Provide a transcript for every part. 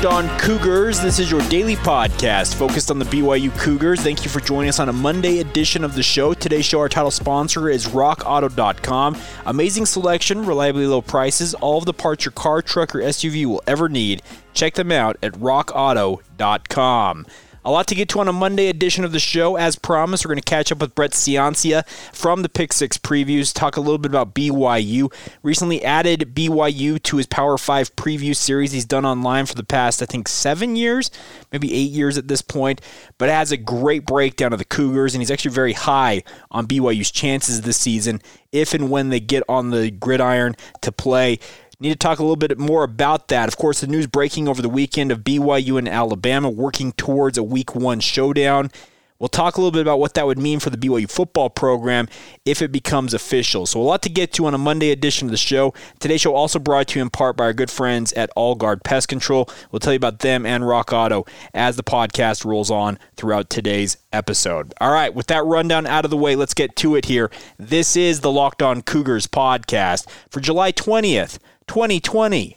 Locked On Cougars. This is your daily podcast focused on the BYU Cougars. Thank you for joining us on a Monday edition of the show. Today's show, our title sponsor is RockAuto.com. Amazing selection, reliably low prices, all of the parts your car, truck, or SUV will ever need. Check them out at RockAuto.com. A lot to get to on a Monday edition of the show. As promised, we're going to catch up with Brett Ciancia from the Pick Six previews, talk a little bit about BYU. Recently added BYU to his Power 5 preview series he's done online for the past, I think, seven years, maybe eight years at this point. But it has a great breakdown of the Cougars, and he's actually very high on BYU's chances this season if and when they get on the gridiron to play. Need to talk a little bit more about that. Of course, the news breaking over the weekend of BYU and Alabama working towards a week one showdown. We'll talk a little bit about what that would mean for the BYU football program if it becomes official. So, a lot to get to on a Monday edition of the show. Today's show also brought to you in part by our good friends at All Guard Pest Control. We'll tell you about them and Rock Auto as the podcast rolls on throughout today's episode. All right, with that rundown out of the way, let's get to it here. This is the Locked On Cougars podcast for July 20th. 2020.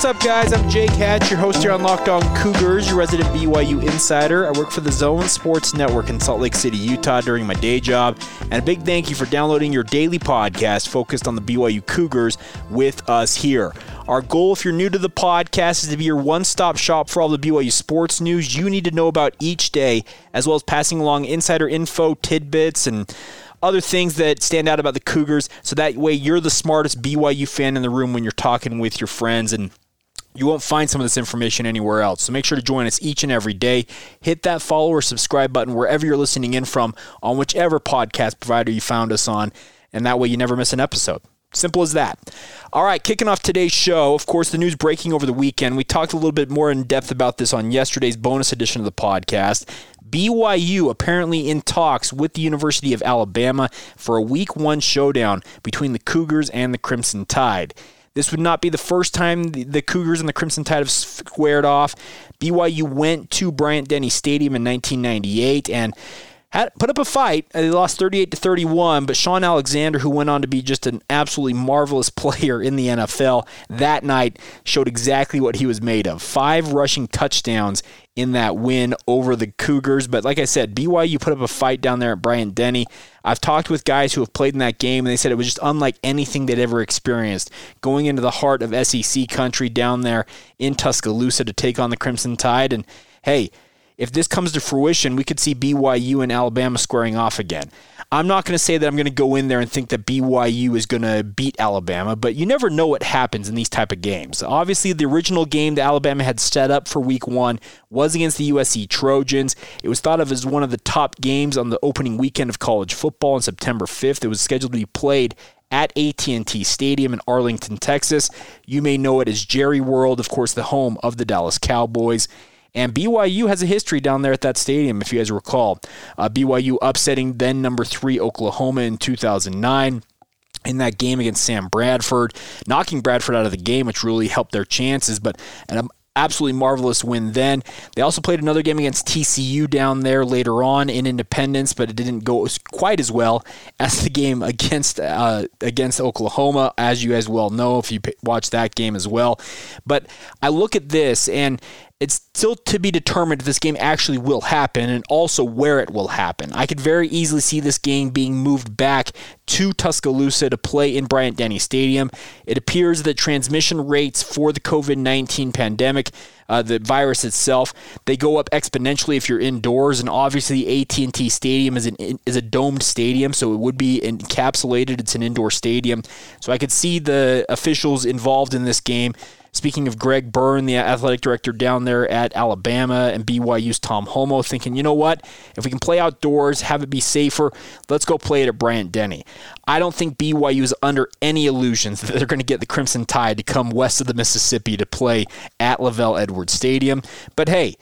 What's up, guys? I'm Jake Hatch, your host here on Locked On Cougars, your resident BYU insider. I work for the Zone Sports Network in Salt Lake City, Utah during my day job. And a big thank you for downloading your daily podcast focused on the BYU Cougars with us here. Our goal, if you're new to the podcast, is to be your one stop shop for all the BYU sports news you need to know about each day, as well as passing along insider info, tidbits, and other things that stand out about the Cougars. So that way you're the smartest BYU fan in the room when you're talking with your friends and you won't find some of this information anywhere else. So make sure to join us each and every day. Hit that follow or subscribe button wherever you're listening in from on whichever podcast provider you found us on. And that way you never miss an episode. Simple as that. All right, kicking off today's show, of course, the news breaking over the weekend. We talked a little bit more in depth about this on yesterday's bonus edition of the podcast. BYU apparently in talks with the University of Alabama for a week one showdown between the Cougars and the Crimson Tide. This would not be the first time the Cougars and the Crimson Tide have squared off. BYU went to Bryant Denny Stadium in 1998 and had put up a fight. They lost 38 to 31, but Shaun Alexander, who went on to be just an absolutely marvelous player in the NFL, that night showed exactly what he was made of. Five rushing touchdowns in that win over the Cougars. But like I said, BYU put up a fight down there at Bryant Denny. I've talked with guys who have played in that game, and they said it was just unlike anything they'd ever experienced. Going into the heart of SEC country down there in Tuscaloosa to take on the Crimson Tide. And hey, if this comes to fruition, we could see BYU and Alabama squaring off again. I'm not going to say that I'm going to go in there and think that BYU is going to beat Alabama, but you never know what happens in these type of games. Obviously, the original game that Alabama had set up for week 1 was against the USC Trojans. It was thought of as one of the top games on the opening weekend of college football on September 5th. It was scheduled to be played at AT&T Stadium in Arlington, Texas. You may know it as Jerry World, of course, the home of the Dallas Cowboys. And BYU has a history down there at that stadium, if you guys recall. Uh, BYU upsetting then number three Oklahoma in 2009 in that game against Sam Bradford, knocking Bradford out of the game, which really helped their chances. But an absolutely marvelous win then. They also played another game against TCU down there later on in Independence, but it didn't go quite as well as the game against uh, against Oklahoma, as you guys well know if you watched that game as well. But I look at this and it's still to be determined if this game actually will happen and also where it will happen. I could very easily see this game being moved back to Tuscaloosa to play in Bryant Denny Stadium. It appears that transmission rates for the COVID 19 pandemic, uh, the virus itself, they go up exponentially if you're indoors. And obviously, AT&T Stadium is an is a domed stadium, so it would be encapsulated. It's an indoor stadium, so I could see the officials involved in this game Speaking of Greg Byrne, the athletic director down there at Alabama, and BYU's Tom Holmoe, thinking, you know what? If we can play outdoors, have it be safer, let's go play it at Bryant Denny. I don't think BYU is under any illusions that they're going to get the Crimson Tide to come west of the Mississippi to play at LaVell Edwards Stadium. But hey,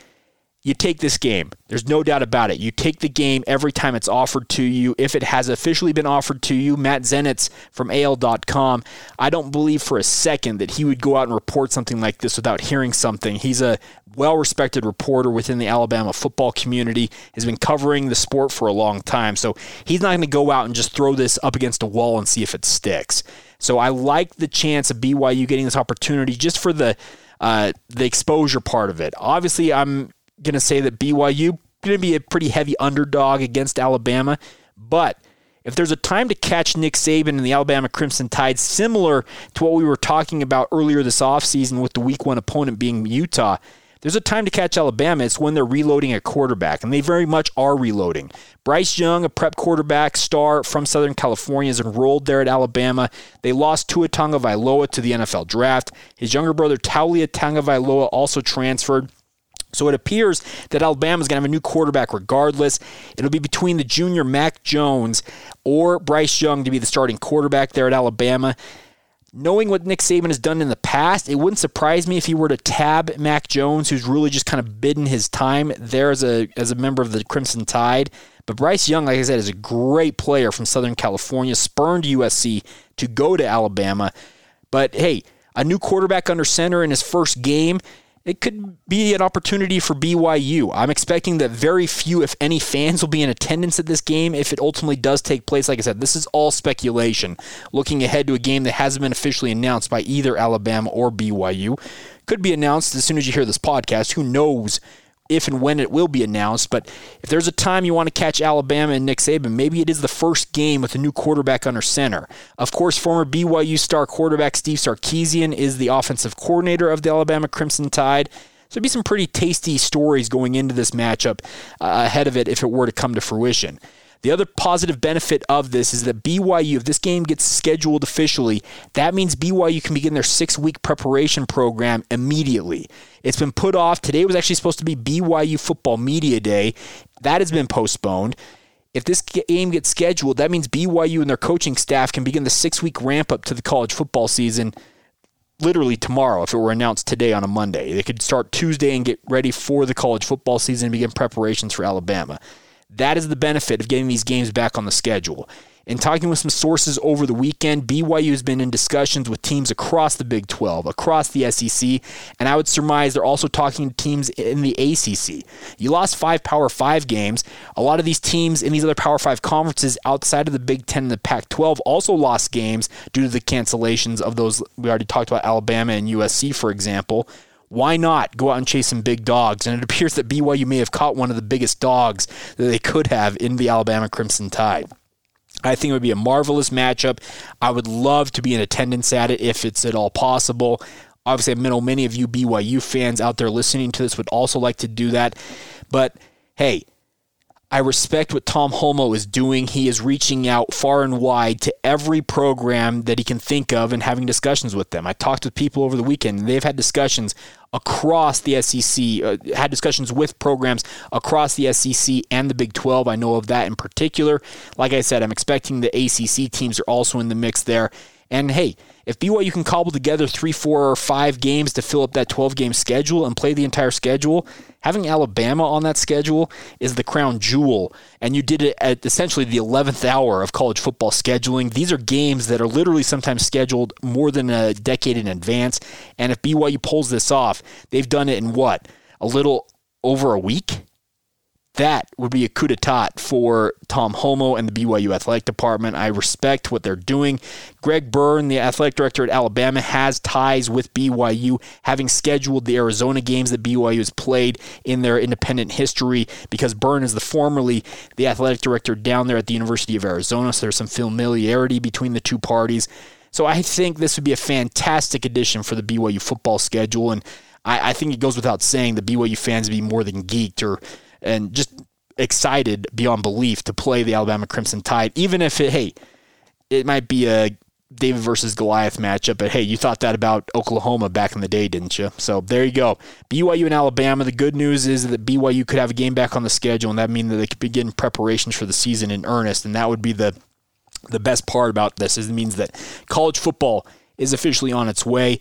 you take this game. There's no doubt about it. You take the game every time it's offered to you. If it has officially been offered to you, Matt Zenitz from AL.com, I don't believe for a second that he would go out and report something like this without hearing something. He's a well respected reporter within the Alabama football community, has been covering the sport for a long time. So he's not going to go out and just throw this up against a wall and see if it sticks. So I like the chance of BYU getting this opportunity just for the uh, the exposure part of it. Obviously, I'm going to say that BYU going to be a pretty heavy underdog against Alabama, but if there's a time to catch Nick Saban and the Alabama Crimson Tide, similar to what we were talking about earlier this offseason with the week one opponent being Utah, there's a time to catch Alabama. It's when they're reloading a quarterback, and they very much are reloading. Bryce Young, a prep quarterback star from Southern California, is enrolled there at Alabama. They lost Tua Tagovailoa to the NFL draft. His younger brother, Taulia Tagovailoa, also transferred. So it appears that Alabama is going to have a new quarterback regardless. It'll be between the junior Mac Jones or Bryce Young to be the starting quarterback there at Alabama. Knowing what Nick Saban has done in the past, it wouldn't surprise me if he were to tab Mac Jones, who's really just kind of bidden his time there as a as a member of the Crimson Tide. But Bryce Young, like I said, is a great player from Southern California, spurned USC to go to Alabama. But hey, a new quarterback under center in his first game it could be an opportunity for BYU. I'm expecting that very few, if any, fans will be in attendance at this game if it ultimately does take place. Like I said, this is all speculation. Looking ahead to a game that hasn't been officially announced by either Alabama or BYU. Could be announced as soon as you hear this podcast. Who knows if and when it will be announced. But if there's a time you want to catch Alabama and Nick Saban, maybe it is the first game with a new quarterback under center. Of course, former BYU star quarterback Steve Sarkisian is the offensive coordinator of the Alabama Crimson Tide. So there'd be some pretty tasty stories going into this matchup uh, ahead of it if it were to come to fruition. The other positive benefit of this is that BYU, if this game gets scheduled officially, that means BYU can begin their six week preparation program immediately. It's been put off. Today was actually supposed to be BYU Football Media Day. That has been postponed. If this game gets scheduled, that means BYU and their coaching staff can begin the six week ramp up to the college football season literally tomorrow if it were announced today on a Monday. They could start Tuesday and get ready for the college football season and begin preparations for Alabama. That is the benefit of getting these games back on the schedule. In talking with some sources over the weekend, BYU has been in discussions with teams across the Big 12, across the SEC, and I would surmise they're also talking to teams in the ACC. You lost five Power 5 games. A lot of these teams in these other Power 5 conferences outside of the Big 10 and the Pac 12 also lost games due to the cancellations of those. We already talked about Alabama and USC, for example why not go out and chase some big dogs? And it appears that BYU may have caught one of the biggest dogs that they could have in the Alabama Crimson Tide. I think it would be a marvelous matchup. I would love to be in attendance at it if it's at all possible. Obviously, I know many of you BYU fans out there listening to this would also like to do that. But hey, I respect what Tom Holmoe is doing. He is reaching out far and wide to every program that he can think of and having discussions with them. I talked with people over the weekend, and they've had discussions across the SEC, uh, had discussions with programs across the SEC and the Big 12. I know of that in particular. Like I said, I'm expecting the ACC teams are also in the mix there. And hey, if BYU can cobble together three, four, or five games to fill up that 12 game schedule and play the entire schedule, having Alabama on that schedule is the crown jewel. And you did it at essentially the 11th hour of college football scheduling. These are games that are literally sometimes scheduled more than a decade in advance. And if BYU pulls this off, they've done it in what? A little over a week? That would be a coup d'etat for Tom Holmoe and the BYU athletic department. I respect what they're doing. Greg Byrne, the athletic director at Alabama, has ties with BYU, having scheduled the Arizona games that BYU has played in their independent history because Byrne is the formerly the athletic director down there at the University of Arizona. So there's some familiarity between the two parties. So I think this would be a fantastic addition for the BYU football schedule. And I, I think it goes without saying the BYU fans would be more than geeked or and just excited beyond belief to play the Alabama Crimson Tide, even if it, hey, it might be a David versus Goliath matchup. But hey, you thought that about Oklahoma back in the day, didn't you? So there you go. BYU and Alabama. The good news is that BYU could have a game back on the schedule, and that means that they could begin preparations for the season in earnest. And that would be the the best part about this is it means that college football is officially on its way.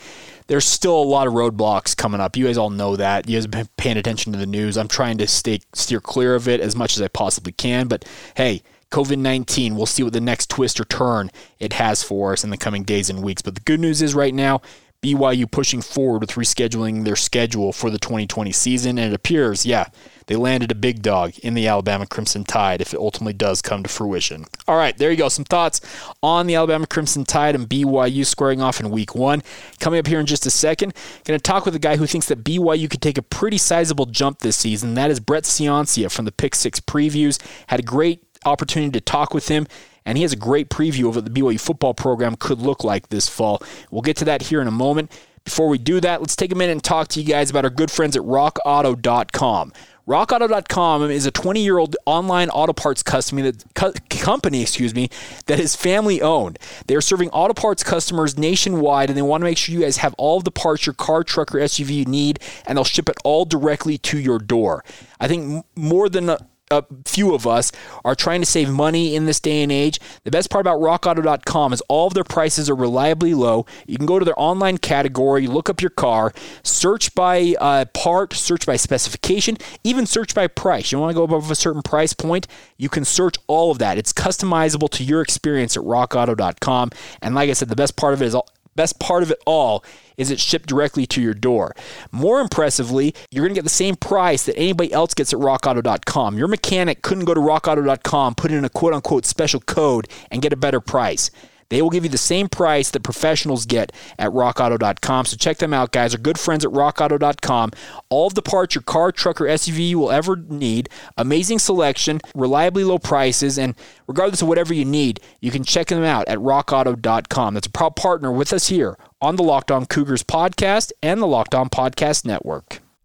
There's still a lot of roadblocks coming up. You guys all know that. You guys have been paying attention to the news. I'm trying to stay steer clear of it as much as I possibly can. But hey, COVID 19, we'll see what the next twist or turn it has for us in the coming days and weeks. But the good news is right now, BYU pushing forward with rescheduling their schedule for the 2020 season. And it appears, yeah, they landed a big dog in the Alabama Crimson Tide if it ultimately does come to fruition. All right, there you go. Some thoughts on the Alabama Crimson Tide and BYU squaring off in week one. Coming up here in just a second, going to talk with a guy who thinks that BYU could take a pretty sizable jump this season. That is Brett Ciancia from the Pick Six Previews. Had a great opportunity to talk with him and he has a great preview of what the BYU football program could look like this fall. We'll get to that here in a moment. Before we do that, let's take a minute and talk to you guys about our good friends at rockauto.com. RockAuto.com is a 20-year-old online auto parts company that, company, excuse me, that is family owned. They are serving auto parts customers nationwide, and they want to make sure you guys have all of the parts your car, truck, or SUV you need, and they'll ship it all directly to your door. I think more than a, few of us are trying to save money in this day and age. The best part about rockauto.com is all of their prices are reliably low. You can go to their online category, look up your car, search by uh, part, search by specification, even search by price. You want to go above a certain price point, you can search all of that. It's customizable to your experience at rockauto.com. And like I said, the best part of it is all, best part of it all is it shipped directly to your door. More impressively, you're going to get the same price that anybody else gets at rockauto.com. Your mechanic couldn't go to rockauto.com, put in a quote unquote special code, and get a better price. They will give you the same price that professionals get at rockauto.com. So check them out, guys. Our good friends at rockauto.com. All of the parts your car, truck, or SUV will ever need. Amazing selection, reliably low prices, and regardless of whatever you need, you can check them out at rockauto.com. That's a proud partner with us here on the Locked On Cougars podcast and the Locked On Podcast Network.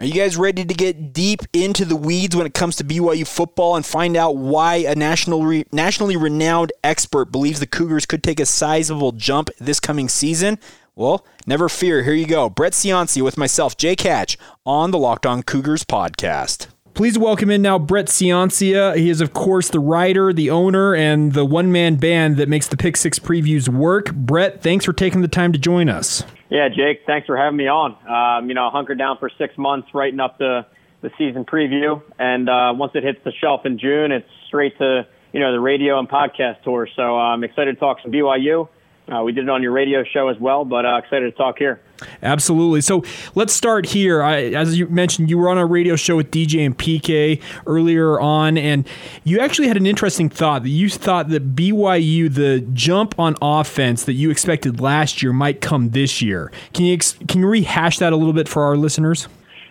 Are you guys ready to get deep into the weeds when it comes to BYU football and find out why a national re- nationally renowned expert believes the Cougars could take a sizable jump this coming season? Well, never fear. Here you go. Brett Ciancia with myself, Jay Hatch, on the Locked On Cougars podcast. Please welcome in now Brett Ciancia. He is, of course, the writer, the owner, and the one man band that makes the Pick Six previews work. Brett, thanks for taking the time to join us. Yeah, Jake, thanks for having me on. Um, you know, hunkered down for six months writing up the, the season preview. And uh, once it hits the shelf in June, it's straight to, you know, the radio and podcast tour. So uh, I'm excited to talk some BYU uh, we did it on your radio show as well, but uh, excited to talk here. Absolutely. So let's start here. I, as you mentioned, you were on a radio show with DJ and PK earlier on, and you actually had an interesting thought that you thought that BYU, the jump on offense that you expected last year, might come this year. Can you can you rehash that a little bit for our listeners?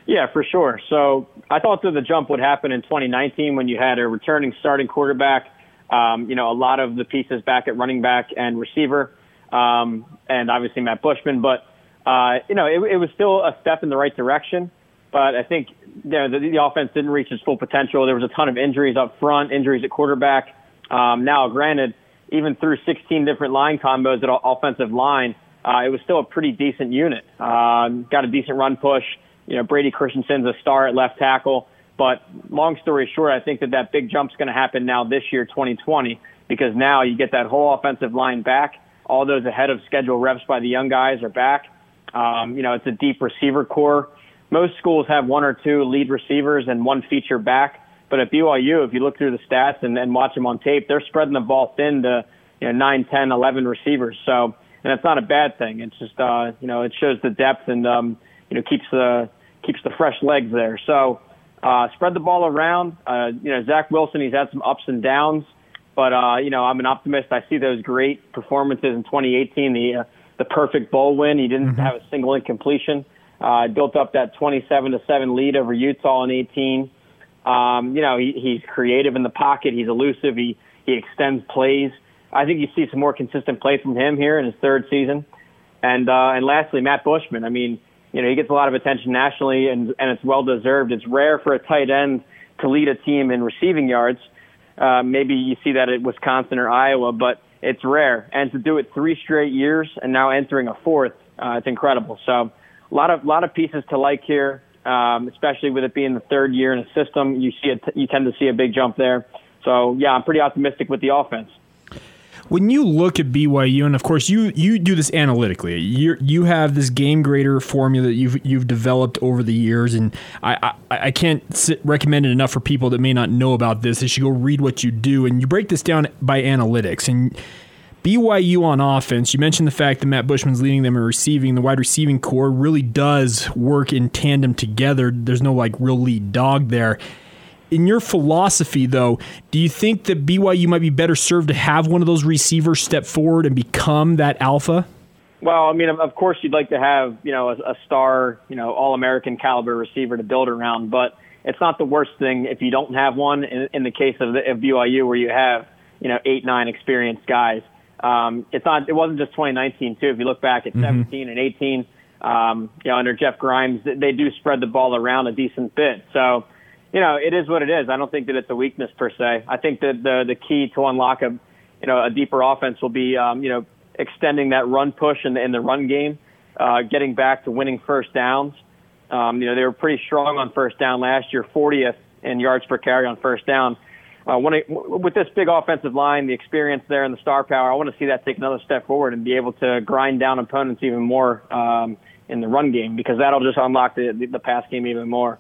Yeah, for sure. So I thought that the jump would happen in 2019 when you had a returning starting quarterback. Um, you know, a lot of the pieces back at running back and receiver um, and obviously Matt Bushman. But uh, you know, it, it was still a step in the right direction. But I think you know, the, the offense didn't reach its full potential. There was a ton of injuries up front, injuries at quarterback. Um, now, granted, even through 16 different line combos at offensive line, uh, it was still a pretty decent unit. Uh, got a decent run push. You know, Brady Christensen's a star at left tackle. But long story short, I think that that big jump's going to happen now this year, 2020, because now you get that whole offensive line back. All those ahead of schedule reps by the young guys are back. Um, you know, it's a deep receiver corps. Most schools have one or two lead receivers and one feature back. But at BYU, if you look through the stats and, and watch them on tape, they're spreading the ball thin to you know, 9, 10, 11 receivers. So, and it's not a bad thing. It's just, uh, you know, it shows the depth and, um, you know, keeps the, keeps the fresh legs there. So, uh, spread the ball around. Uh, you know, Zach Wilson, he's had some ups and downs But uh, you know, I'm an optimist. I see those great performances in 2018. The uh, the perfect bowl win. He didn't mm-hmm. have a single incompletion. Uh, built up that 27 to seven lead over Utah in 18. Um, you know, he, he's creative in the pocket. He's elusive. He he extends plays. I think you see some more consistent play from him here in his third season. And uh, and lastly, Matt Bushman. I mean, you know, he gets a lot of attention nationally, and and it's well deserved. It's rare for a tight end to lead a team in receiving yards. Uh, maybe you see that at Wisconsin or Iowa, but it's rare. And to do it three straight years and now entering a fourth, uh, it's incredible. So a lot of lot of pieces to like here, um, especially with it being the third year in a system. You see it, you tend to see a big jump there. So yeah, I'm pretty optimistic with the offense when you look at BYU, and of course you you do this analytically, you you have this game grader formula that you've you've developed over the years, and I I, I can't sit, recommend it enough for people that may not know about this. They should go read what you do, and you break this down by analytics and. BYU on offense, you mentioned the fact that Matt Bushman's leading them in receiving. The wide receiving corps really does work in tandem together. There's no like real lead dog there in your philosophy, though, do you think that BYU might be better served to have one of those receivers step forward and become that alpha? Well, I mean, of course, you'd like to have you know a, a star, you know, all American caliber receiver to build around, but it's not the worst thing if you don't have one. In, in the case of, the, of BYU, where you have you know eight, nine experienced guys, um, it's not. It wasn't just 2019 too. If you look back at mm-hmm. 17 and 18, um, you know, under Jeff Grimes, they do spread the ball around a decent bit. So you know, it is what it is. I don't think that it's a weakness per se. I think that the the key to unlock a you know a deeper offense will be um, you know extending that run push in the, in the run game, uh, getting back to winning first downs. Um, you know, they were pretty strong on first down last year, 40th in yards per carry on first down. Uh, when it, with this big offensive line, the experience there and the star power, I want to see that take another step forward and be able to grind down opponents even more um, in the run game because that'll just unlock the, the, the pass game even more.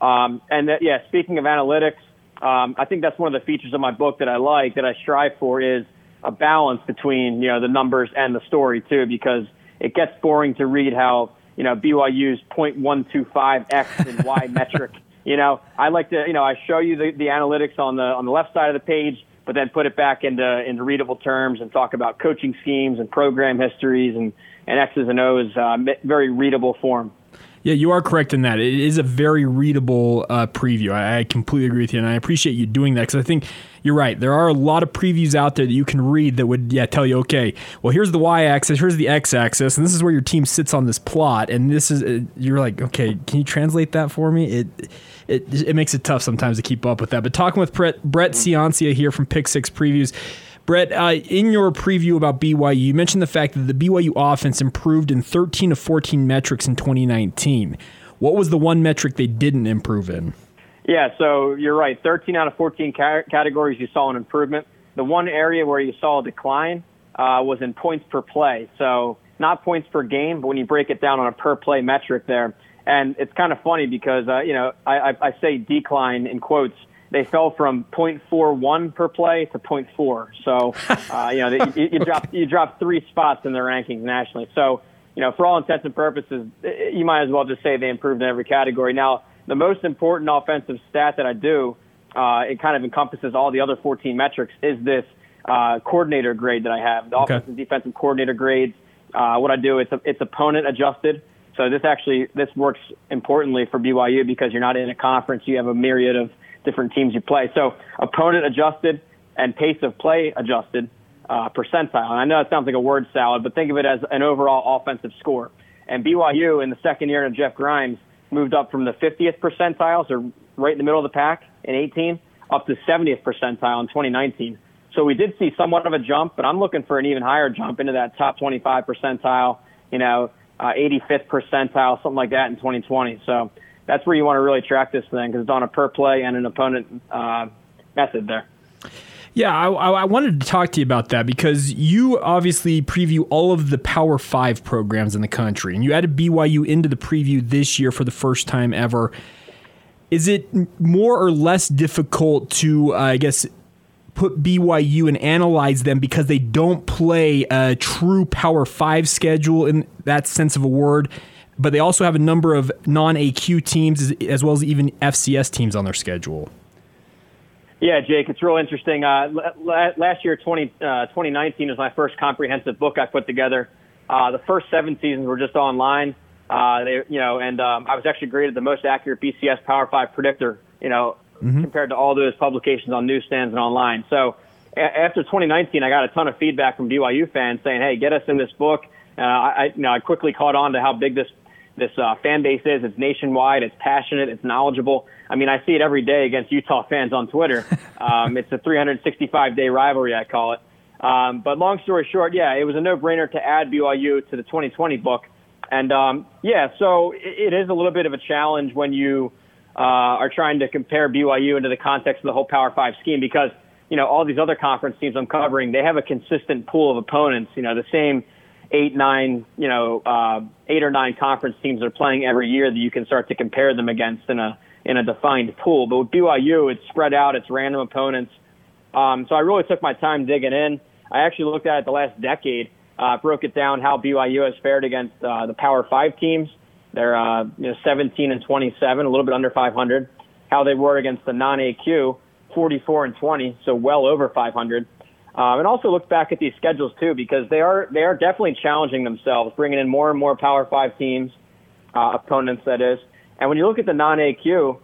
Um, and that, yeah, speaking of analytics, um, I think that's one of the features of my book that I like, that I strive for, is a balance between you know the numbers and the story too, because it gets boring to read how you know BYU's 0.125 x and y metric. You know, I like to you know I show you the, the analytics on the on the left side of the page, but then put it back into into readable terms and talk about coaching schemes and program histories and and X's and O's, uh, very readable form. Yeah, you are correct in that. It is a very readable uh, preview. I, I, completely agree with you, and I appreciate you doing that because I think you're right. There are a lot of previews out there that you can read that would yeah tell you, okay, well here's the y-axis, here's the x-axis, and this is where your team sits on this plot, and this is uh, you're like, okay, can you translate that for me? It it it makes it tough sometimes to keep up with that. But talking with Brett Brett Ciancia here from Pick Six Previews. Brett, uh, in your preview about BYU, you mentioned the fact that the BYU offense improved in 13 of 14 metrics in 2019. What was the one metric they didn't improve in? Yeah, so you're right. 13 out of 14 ca- categories you saw an improvement. The one area where you saw a decline uh, was in points per play. So not points per game, but when you break it down on a per play metric there. And it's kind of funny because, uh, you know, I, I, I say decline in quotes they fell from 0.41 per play to 0.4. So, uh, you know, they, you, you drop you drop three spots in the rankings nationally. So, you know, for all intents and purposes, you might as well just say they improved in every category. Now, the most important offensive stat that I do, uh, it kind of encompasses all the other 14 metrics, is this uh, coordinator grade that I have. The okay. offensive and defensive coordinator grades. Uh, what I do, it's a, it's opponent adjusted. So this actually this works importantly for BYU because you're not in a conference. You have a myriad of different teams you play. So opponent adjusted and pace of play adjusted uh, percentile. And I know it sounds like a word salad, but think of it as an overall offensive score. And BYU in the second year of Jeff Grimes moved up from the 50th percentile, so right in the middle of the pack in 18, up to 70th percentile in 2019. So we did see somewhat of a jump, but I'm looking for an even higher jump into that top 25 percentile, you know, uh, 85th percentile, something like that in 2020. So that's where you want to really track this thing because it's on a per play and an opponent uh, method there. Yeah, I, I, wanted to talk to you about that because you obviously preview all of the Power Five programs in the country, and you added BYU into the preview this year for the first time ever. Is it more or less difficult to, uh, I guess, put BYU and analyze them because they don't play a true Power Five schedule in that sense of a word? But they also have a number of non AQ teams as, well as even FCS teams on their schedule. Yeah, Jake, it's real interesting. Uh, last year, 20, uh, 2019 was my first comprehensive book I put together. Uh, the first seven seasons were just online. Uh, they, you know, and um, I was actually graded the most accurate BCS Power Five predictor. You know, mm-hmm. compared to all those publications on newsstands and online. So a- after 2019, I got a ton of feedback from BYU fans saying, "Hey, get us in this book." Uh, I, you know, I quickly caught on to how big this this uh, fan base is. It's nationwide. It's passionate. It's knowledgeable. I mean, I see it every day against Utah fans on Twitter. Um, it's a 365 day rivalry, I call it. Um, but long story short, yeah, it was a no brainer to add BYU to the 2020 book. And um, yeah, so it, it is a little bit of a challenge when you uh, are trying to compare BYU into the context of the whole Power Five scheme because you know all these other conference teams I'm covering, they have a consistent pool of opponents. You know, the same eight, nine, you know, uh, eight or nine conference teams are playing every year that you can start to compare them against in a in a defined pool. But with BYU, it's spread out, it's random opponents. Um, so I really took my time digging in. I actually looked at it the last decade, uh, broke it down how BYU has fared against uh, the Power Five teams. They're uh, you know 17 and 27, a little bit under 500. How they were against the non-AQ, 44 and 20, so well over 500. Um, and also look back at these schedules too, because they are they are definitely challenging themselves, bringing in more and more Power Five teams, uh, opponents that is. And when you look at the non-AQ,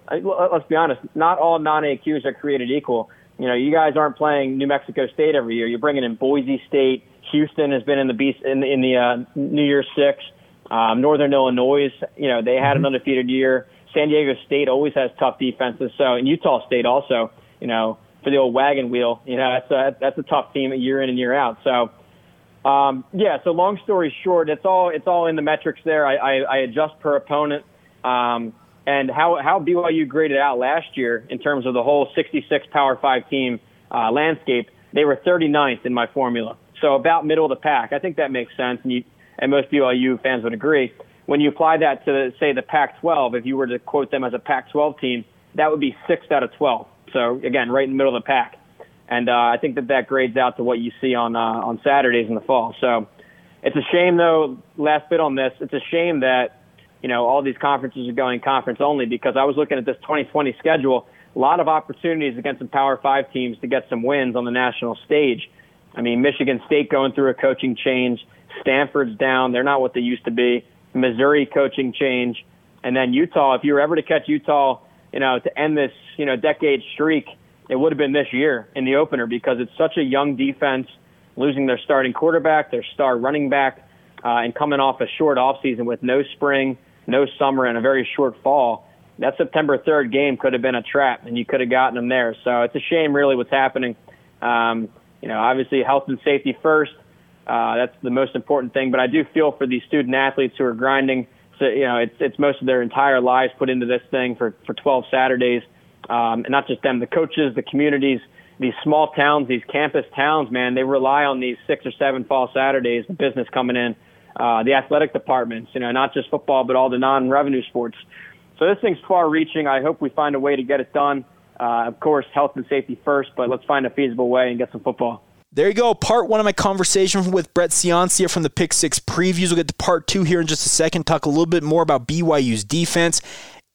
let's be honest, not all non-AQs are created equal. You know, you guys aren't playing New Mexico State every year. You're bringing in Boise State. Houston has been in the beast in the, in the uh, New Year's Six. Um, Northern Illinois, you know, they had an mm-hmm. undefeated year. San Diego State always has tough defenses. So, and Utah State also, you know, for the old wagon wheel, you know, that's a, that's a tough team year in and year out. So, um, yeah. So, long story short, it's all it's all in the metrics there. I, I, I adjust per opponent. Um, and how, how BYU graded out last year in terms of the whole 66 Power 5 team uh, landscape, they were 39th in my formula. So about middle of the pack. I think that makes sense, and, you, and most BYU fans would agree. When you apply that to, say, the Pac 12, if you were to quote them as a Pac 12 team, that would be 6th out of 12. So, again, right in the middle of the pack. And uh, I think that that grades out to what you see on, uh, on Saturdays in the fall. So it's a shame, though, last bit on this, it's a shame that you know, all these conferences are going conference only because I was looking at this 2020 schedule, a lot of opportunities against some Power Five teams to get some wins on the national stage. I mean, Michigan State going through a coaching change, Stanford's down, they're not what they used to be. Missouri coaching change, and then Utah. If you were ever to catch Utah, you know, to end this, you know, decade streak, it would have been this year in the opener because it's such a young defense, losing their starting quarterback, their star running back, uh, and coming off a short offseason with no spring, no summer and a very short fall, that September 3rd game could have been a trap, and you could have gotten them there. So it's a shame, really, what's happening. Um, you know, obviously, health and safety first. Uh, that's the most important thing. But I do feel for these student athletes who are grinding. So you know, it's it's most of their entire lives put into this thing for for 12 Saturdays, um, and not just them, the coaches, the communities, these small towns, these campus towns. Man, they rely on these six or seven fall Saturdays, the business coming in uh, the athletic departments, you know, not just football, but all the non-revenue sports. So this thing's far-reaching. I hope we find a way to get it done. Uh, of course, health and safety first, but let's find a feasible way and get some football. There you go. Part one of my conversation with Brett Ciancia from the Pick Six previews. We'll get to part two here in just a second. Talk a little bit more about BYU's defense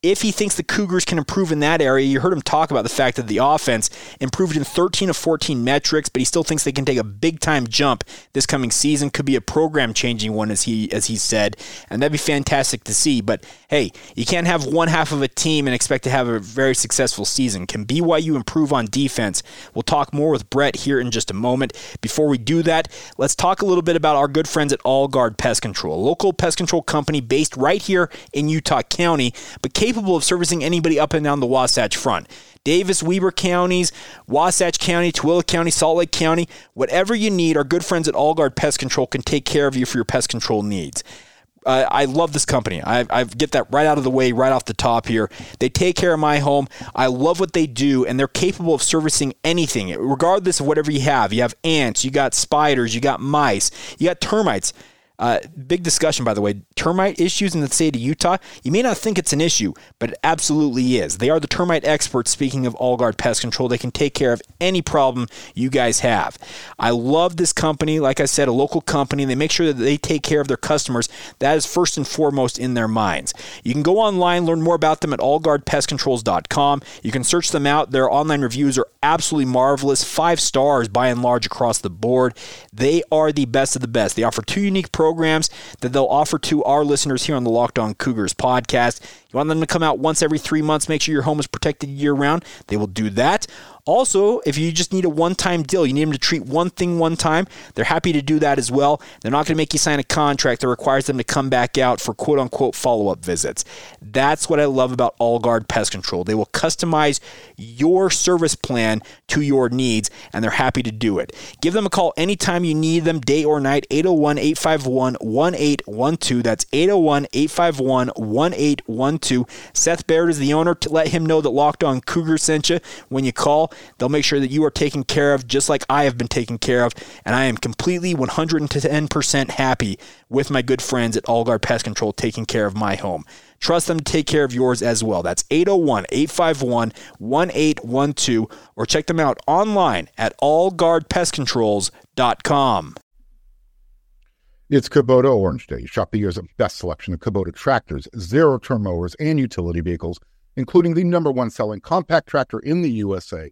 if he thinks the Cougars can improve in that area, you heard him talk about the fact that the offense improved in 13 of 14 metrics, but he still thinks they can take a big time jump this coming season. Could be a program changing one, as he as he said, and that'd be fantastic to see. But hey, you can't have one half of a team and expect to have a very successful season. Can BYU improve on defense? We'll talk more with Brett here in just a moment. Before we do that, let's talk a little bit about our good friends at All Guard Pest Control, a local pest control company based right here in Utah County, but capable of servicing anybody up and down the Wasatch Front. Davis, Weber counties, Wasatch County, Tooele County, Salt Lake County, whatever you need, our good friends at All Guard Pest Control can take care of you for your pest control needs. Uh, I love this company. I, I, get that right out of the way, right off the top here. They take care of my home. I love what they do, and they're capable of servicing anything, regardless of whatever you have. You have ants, you got spiders, you got mice, you got termites. Uh, big discussion, by the way. Termite issues in the state of Utah. You may not think it's an issue, but it absolutely is. They are the termite experts. Speaking of All Guard Pest Control, they can take care of any problem you guys have. I love this company. Like I said, a local company. They make sure that they take care of their customers. That is first and foremost in their minds. You can go online, learn more about them at allguardpestcontrols.com. You can search them out. Their online reviews are absolutely marvelous. Five stars by and large across the board. They are the best of the best. They offer two unique programs that they'll offer to our listeners here on the Locked On Cougars podcast. You want them to come out once every three months, make sure your home is protected year round. They will do that. Also, if you just need a one time deal, you need them to treat one thing one time, they're happy to do that as well. They're not going to make you sign a contract that requires them to come back out for quote unquote follow up visits. That's what I love about All Guard Pest Control. They will customize your service plan to your needs, and they're happy to do it. Give them a call anytime you need them, day or night, 801 851 1812. That's 801 851 1812. Seth Baird is the owner. To let him know that Locked On Cougar sent you when you call. They'll make sure that you are taken care of just like I have been taken care of. And I am completely 110% happy with my good friends at All Guard Pest Control taking care of my home. Trust them to take care of yours as well. That's 801 851 1812 or check them out online at allguardpestcontrols.com. It's Kubota Orange Day. Shop the year's best selection of Kubota tractors, zero turn mowers, and utility vehicles, including the number one selling compact tractor in the USA.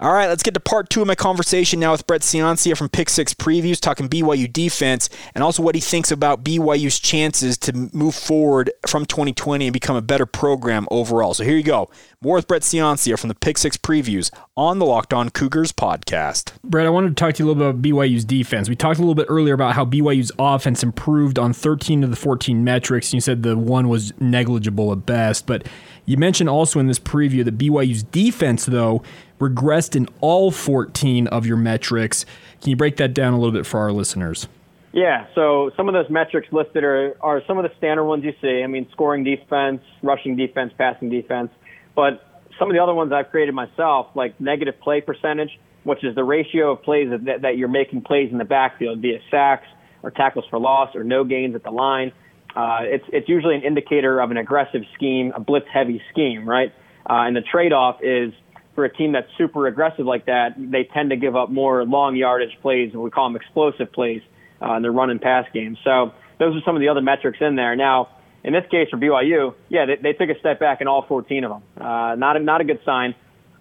All right, let's get to part two of my conversation now with Brett Ciancia from Pick Six Previews, talking BYU defense and also what he thinks about BYU's chances to move forward from 2020 and become a better program overall. So here you go. More with Brett Ciancia from the Pick Six Previews on the Locked On Cougars podcast. Brett, I wanted to talk to you a little bit about BYU's defense. We talked a little bit earlier about how BYU's offense improved on 13 of the 14 metrics. You said the one was negligible at best, but you mentioned also in this preview that BYU's defense, though, regressed in all 14 of your metrics. Can you break that down a little bit for our listeners? Yeah, so some of those metrics listed are, are some of the standard ones you see. I mean, scoring defense, rushing defense, passing defense. But some of the other ones I've created myself, like negative play percentage, which is the ratio of plays that, that you're making plays in the backfield via sacks or tackles for loss or no gains at the line. Uh, it's, it's usually an indicator of an aggressive scheme, a blitz heavy scheme, right? Uh, and the trade off is for a team that's super aggressive like that, they tend to give up more long yardage plays, and we call them explosive plays uh, in their run and pass game. So those are some of the other metrics in there. Now, in this case for BYU, yeah, they, they took a step back in all 14 of them. Uh, not a, not a good sign.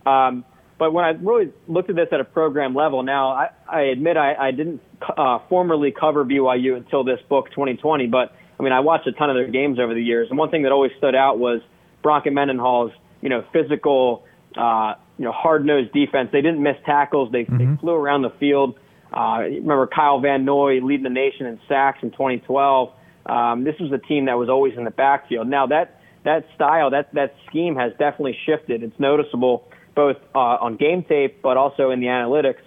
Um, but when I really looked at this at a program level, now I, I admit I, I didn't uh, formerly cover BYU until this book 2020, but I mean I watched a ton of their games over the years, and one thing that always stood out was Bronco Mendenhall's you know physical uh, you know, hard nosed defense. They didn't miss tackles. They, mm-hmm. they flew around the field. Uh, remember Kyle Van Noy leading the nation in sacks in 2012. Um, this was a team that was always in the backfield. Now that that style, that that scheme has definitely shifted. It's noticeable both uh, on game tape, but also in the analytics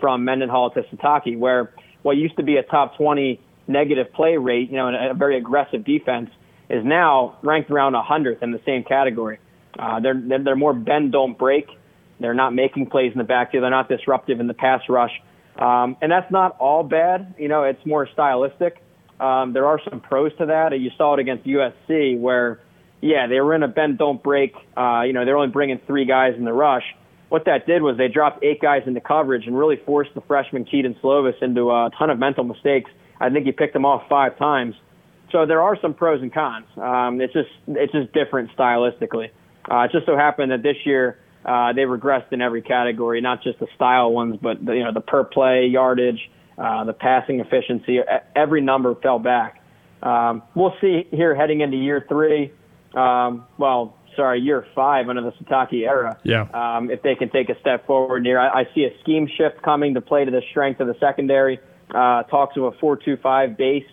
from Mendenhall to Sitake, where what used to be a top 20 negative play rate, you know, and a very aggressive defense, is now ranked around 100th in the same category. Uh, they're, they're more bend don't break. They're not making plays in the backfield. They're not disruptive in the pass rush, um, and that's not all bad. You know, it's more stylistic. Um, there are some pros to that. You saw it against USC, where yeah, they were in a bend don't break. Uh, you know, they're only bringing three guys in the rush. What that did was they dropped eight guys into coverage and really forced the freshman Kedon Slovis into a ton of mental mistakes. I think he picked them off five times. So there are some pros and cons. Um, it's just it's just different stylistically. Uh, it just so happened that this year uh, they regressed in every category, not just the style ones, but the, you know the per play yardage, uh, the passing efficiency. Every number fell back. Um, we'll see here heading into year three. Um, well, sorry, year five under the Sitake era. Yeah. Um, if they can take a step forward here, I, I see a scheme shift coming to play to the strength of the secondary. Uh, talks of a four-two-five base,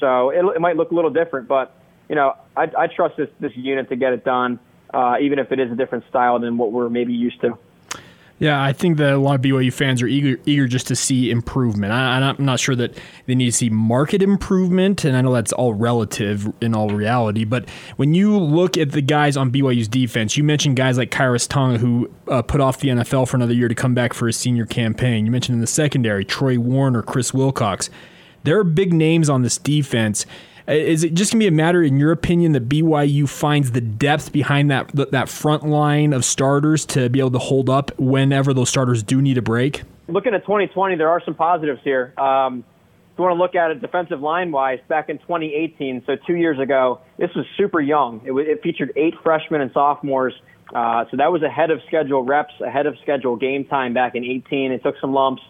so it, it might look a little different, but you know I, I trust this this unit to get it done uh, even if it is a different style than what we're maybe used to. Yeah, I think that a lot of BYU fans are eager, eager just to see improvement. I, I'm not sure that they need to see market improvement, and I know that's all relative in all reality. But when you look at the guys on BYU's defense, you mentioned guys like Khyiris Tonga who uh, put off the NFL for another year to come back for his senior campaign. You mentioned in the secondary Troy Warner, Chris Wilcox. There are big names on this defense. Uh, is it just going to be a matter, in your opinion, that BYU finds the depth behind that that front line of starters to be able to hold up whenever those starters do need a break? Looking at 2020, there are some positives here. Um, if you want to look at it defensive line wise, back in 2018, so two years ago, this was super young. It, it featured eight freshmen and sophomores. Uh, so that was ahead of schedule reps, ahead of schedule game time back in 18. It took some lumps.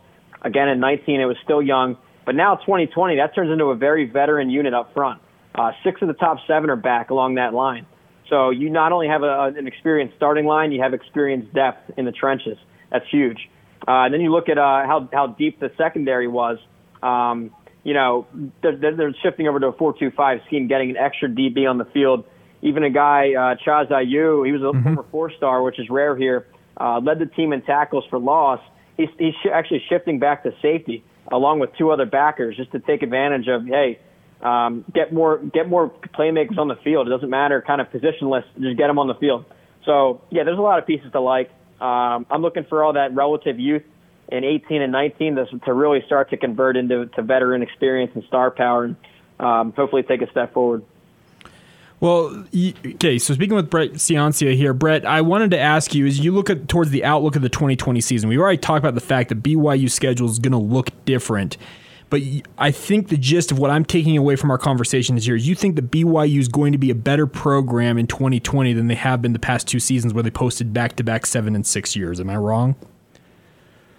Again, in 19, it was still young. But now 2020, that turns into a very veteran unit up front. Uh, six of the top seven are back along that line. So you not only have a, an experienced starting line, you have experienced depth in the trenches. That's huge. Uh, and then you look at uh, how how deep the secondary was. Um, you know, they're, they're shifting over to a four-two-five scheme, getting an extra DB on the field. Even a guy, uh, Chaz Ayu, he was a mm-hmm. former four-star, which is rare here. Uh, led the team in tackles for loss. He's, he's sh- actually shifting back to safety along with two other backers, just to take advantage of hey, um, get more get more playmakers on the field. It doesn't matter, kind of positionless, just get them on the field. So yeah, there's a lot of pieces to like. Um, I'm looking for all that relative youth in 18 and 19 to, to really start to convert into to veteran experience and star power, and um, hopefully take a step forward. Well, okay. So speaking with Brett Ciancia here, Brett, I wanted to ask you: as you look at towards the outlook of the 2020 season, we already talked about the fact that BYU schedule is going to look different. But I think the gist of what I'm taking away from our conversation is here is you think that BYU is going to be a better program in 2020 than they have been the past two seasons where they posted back to back seven and six years. Am I wrong?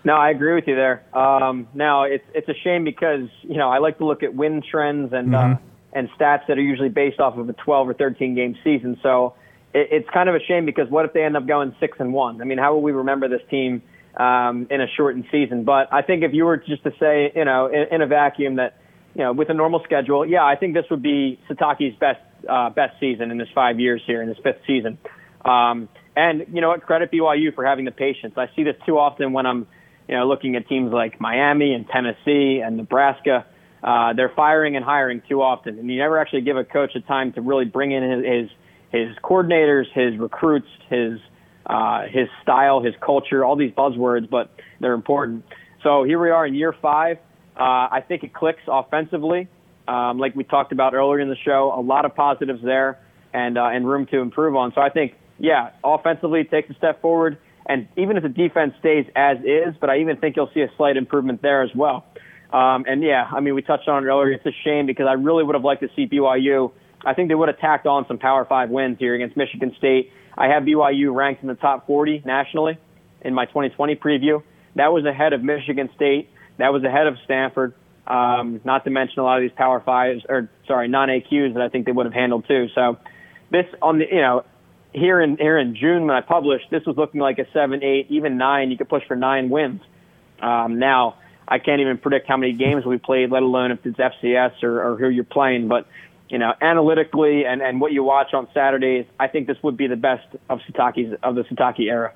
No, I agree with you there. Um, now it's it's a shame because you know I like to look at win trends and. Uh, mm-hmm. Uh, and stats that are usually based off of a 12 or 13 game season. So it, it's kind of a shame because what if they end up going six and one? I mean, how will we remember this team um, in a shortened season? But I think if you were just to say, you know, in, in a vacuum that, you know, with a normal schedule, yeah, I think this would be Sitake's best uh, best season in his five years here in his fifth season. Um, and you know what? Credit BYU for having the patience. I see this too often when I'm, you know, looking at teams like Miami and Tennessee and Nebraska uh, they're firing and hiring too often, and you never actually give a coach a time to really bring in his his, his coordinators, his recruits, his uh, his style, his culture, all these buzzwords, but they're important. So here we are in year five. Uh, I think it clicks offensively, um, like we talked about earlier in the show. A lot of positives there, and uh, and room to improve on. So I think, yeah, offensively takes a step forward, and even if the defense stays as is, but I even think you'll see a slight improvement there as well. Um, and yeah, I mean, we touched on it earlier. It's a shame because I really would have liked to see BYU. I think they would have tacked on some Power Five wins here against Michigan State. I have BYU ranked in the top 40 nationally in my 2020 preview. That was ahead of Michigan State. That was ahead of Stanford. Um, not to mention a lot of these Power Fives, or sorry, non-AQs that I think they would have handled too. So this on the, you know, here in here in June when I published, this was looking like a seven, eight, even nine. You could push for nine wins. Um, now I can't even predict how many games we played, let alone if it's FCS or, or who you're playing. But you know, analytically and, and what you watch on Saturdays, I think this would be the best of Sitake's of the Sitake era.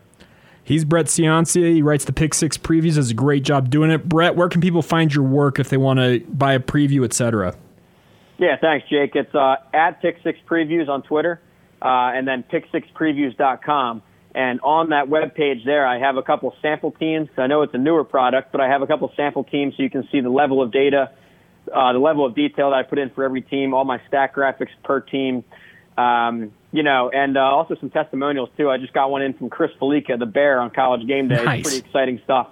He's Brett Ciancia. He writes the Pick Six previews. Does a great job doing it. Brett, where can people find your work if they want to buy a preview, etc.? Yeah, thanks, Jake. It's uh, at Pick Six Previews on Twitter, uh, and then pick6previews.com. And on that web page there, I have a couple sample teams. I know it's a newer product, but I have a couple sample teams so you can see the level of data, uh, the level of detail that I put in for every team, all my stack graphics per team, um, you know, and uh, also some testimonials too. I just got one in from Chris Fallica, the Bear, on College Game Day. Nice. It's pretty exciting stuff.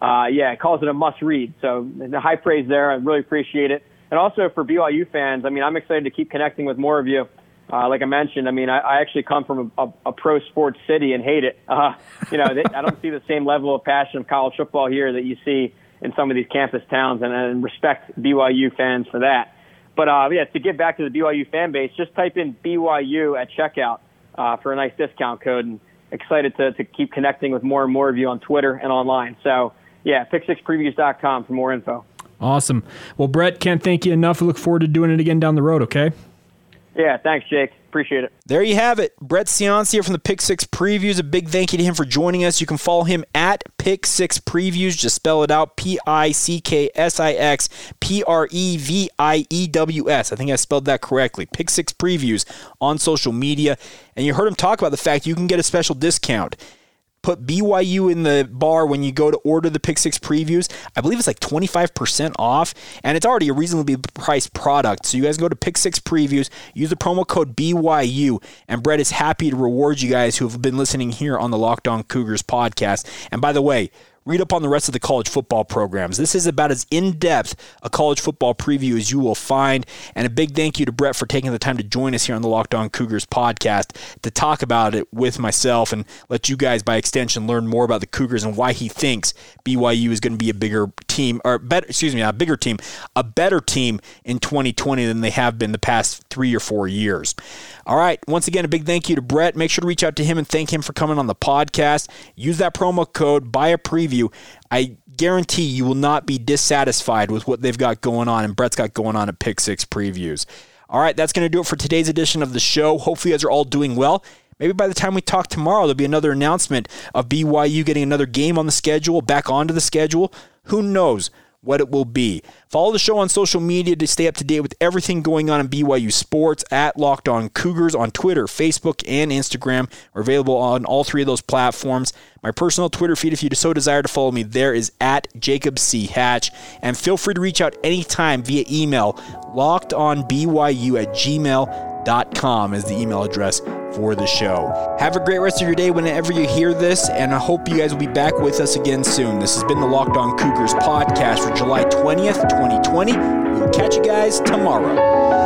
Uh, yeah, it calls it a must read. So the high praise there. I really appreciate it. And also for BYU fans, I mean, I'm excited to keep connecting with more of you uh, like I mentioned, I mean, I, I actually come from a, a, a pro sports city and hate it. Uh, you know, they, I don't see the same level of passion of college football here that you see in some of these campus towns, and, and respect BYU fans for that. But uh, yeah, to get back to the BYU fan base, just type in BYU at checkout uh, for a nice discount code, and excited to, to keep connecting with more and more of you on Twitter and online. So yeah, pick6previews.com for more info. Awesome. Well, Brett, can't thank you enough. We look forward to doing it again down the road. Okay. Yeah, thanks, Jake. Appreciate it. There you have it. Brett Ciancia from the Pick Six Previews. A big thank you to him for joining us. You can follow him at Pick Six Previews. Just spell it out P I C K S I X P R E V I E W S. I think I spelled that correctly. Pick Six Previews on social media. And you heard him talk about the fact you can get a special discount put BYU in the bar when you go to order the Pick Six previews. I believe it's like 25% off, and it's already a reasonably priced product. So you guys go to Pick Six previews, use the promo code BYU, and Brett is happy to reward you guys who have been listening here on the Locked On Cougars podcast. And by the way, read up on the rest of the college football programs. This is about as in depth a college football preview as you will find. And a big thank you to Brett for taking the time to join us here on the Locked On Cougars podcast to talk about it with myself and let you guys, by extension, learn more about the Cougars and why he thinks BYU is going to be a bigger team, or better, excuse me, a bigger team, a better team in 2020 than they have been the past three or four years. All right. Once again, a big thank you to Brett. Make sure to reach out to him and thank him for coming on the podcast. Use that promo code, buy a preview. I guarantee you will not be dissatisfied with what they've got going on and Brett's got going on at Pick Six Previews. All right, that's going to do it for today's edition of the show. Hopefully, you guys are all doing well. Maybe by the time we talk tomorrow, there'll be another announcement of BYU getting another game on the schedule, back onto the schedule. Who knows? What it will be. Follow the show on social media to stay up to date with everything going on in BYU sports at Locked On Cougars on Twitter, Facebook, and Instagram. We're available on all three of those platforms. My personal Twitter feed, if you so desire to follow me there, is at Jacob C. Hatch. And feel free to reach out anytime via email, lockedonbyu at gmail.com is the email address for the show. Have a great rest of your day whenever you hear this, and I hope you guys will be back with us again soon. This has been the Locked On Cougars podcast for July 20th, 2020. We'll catch you guys tomorrow.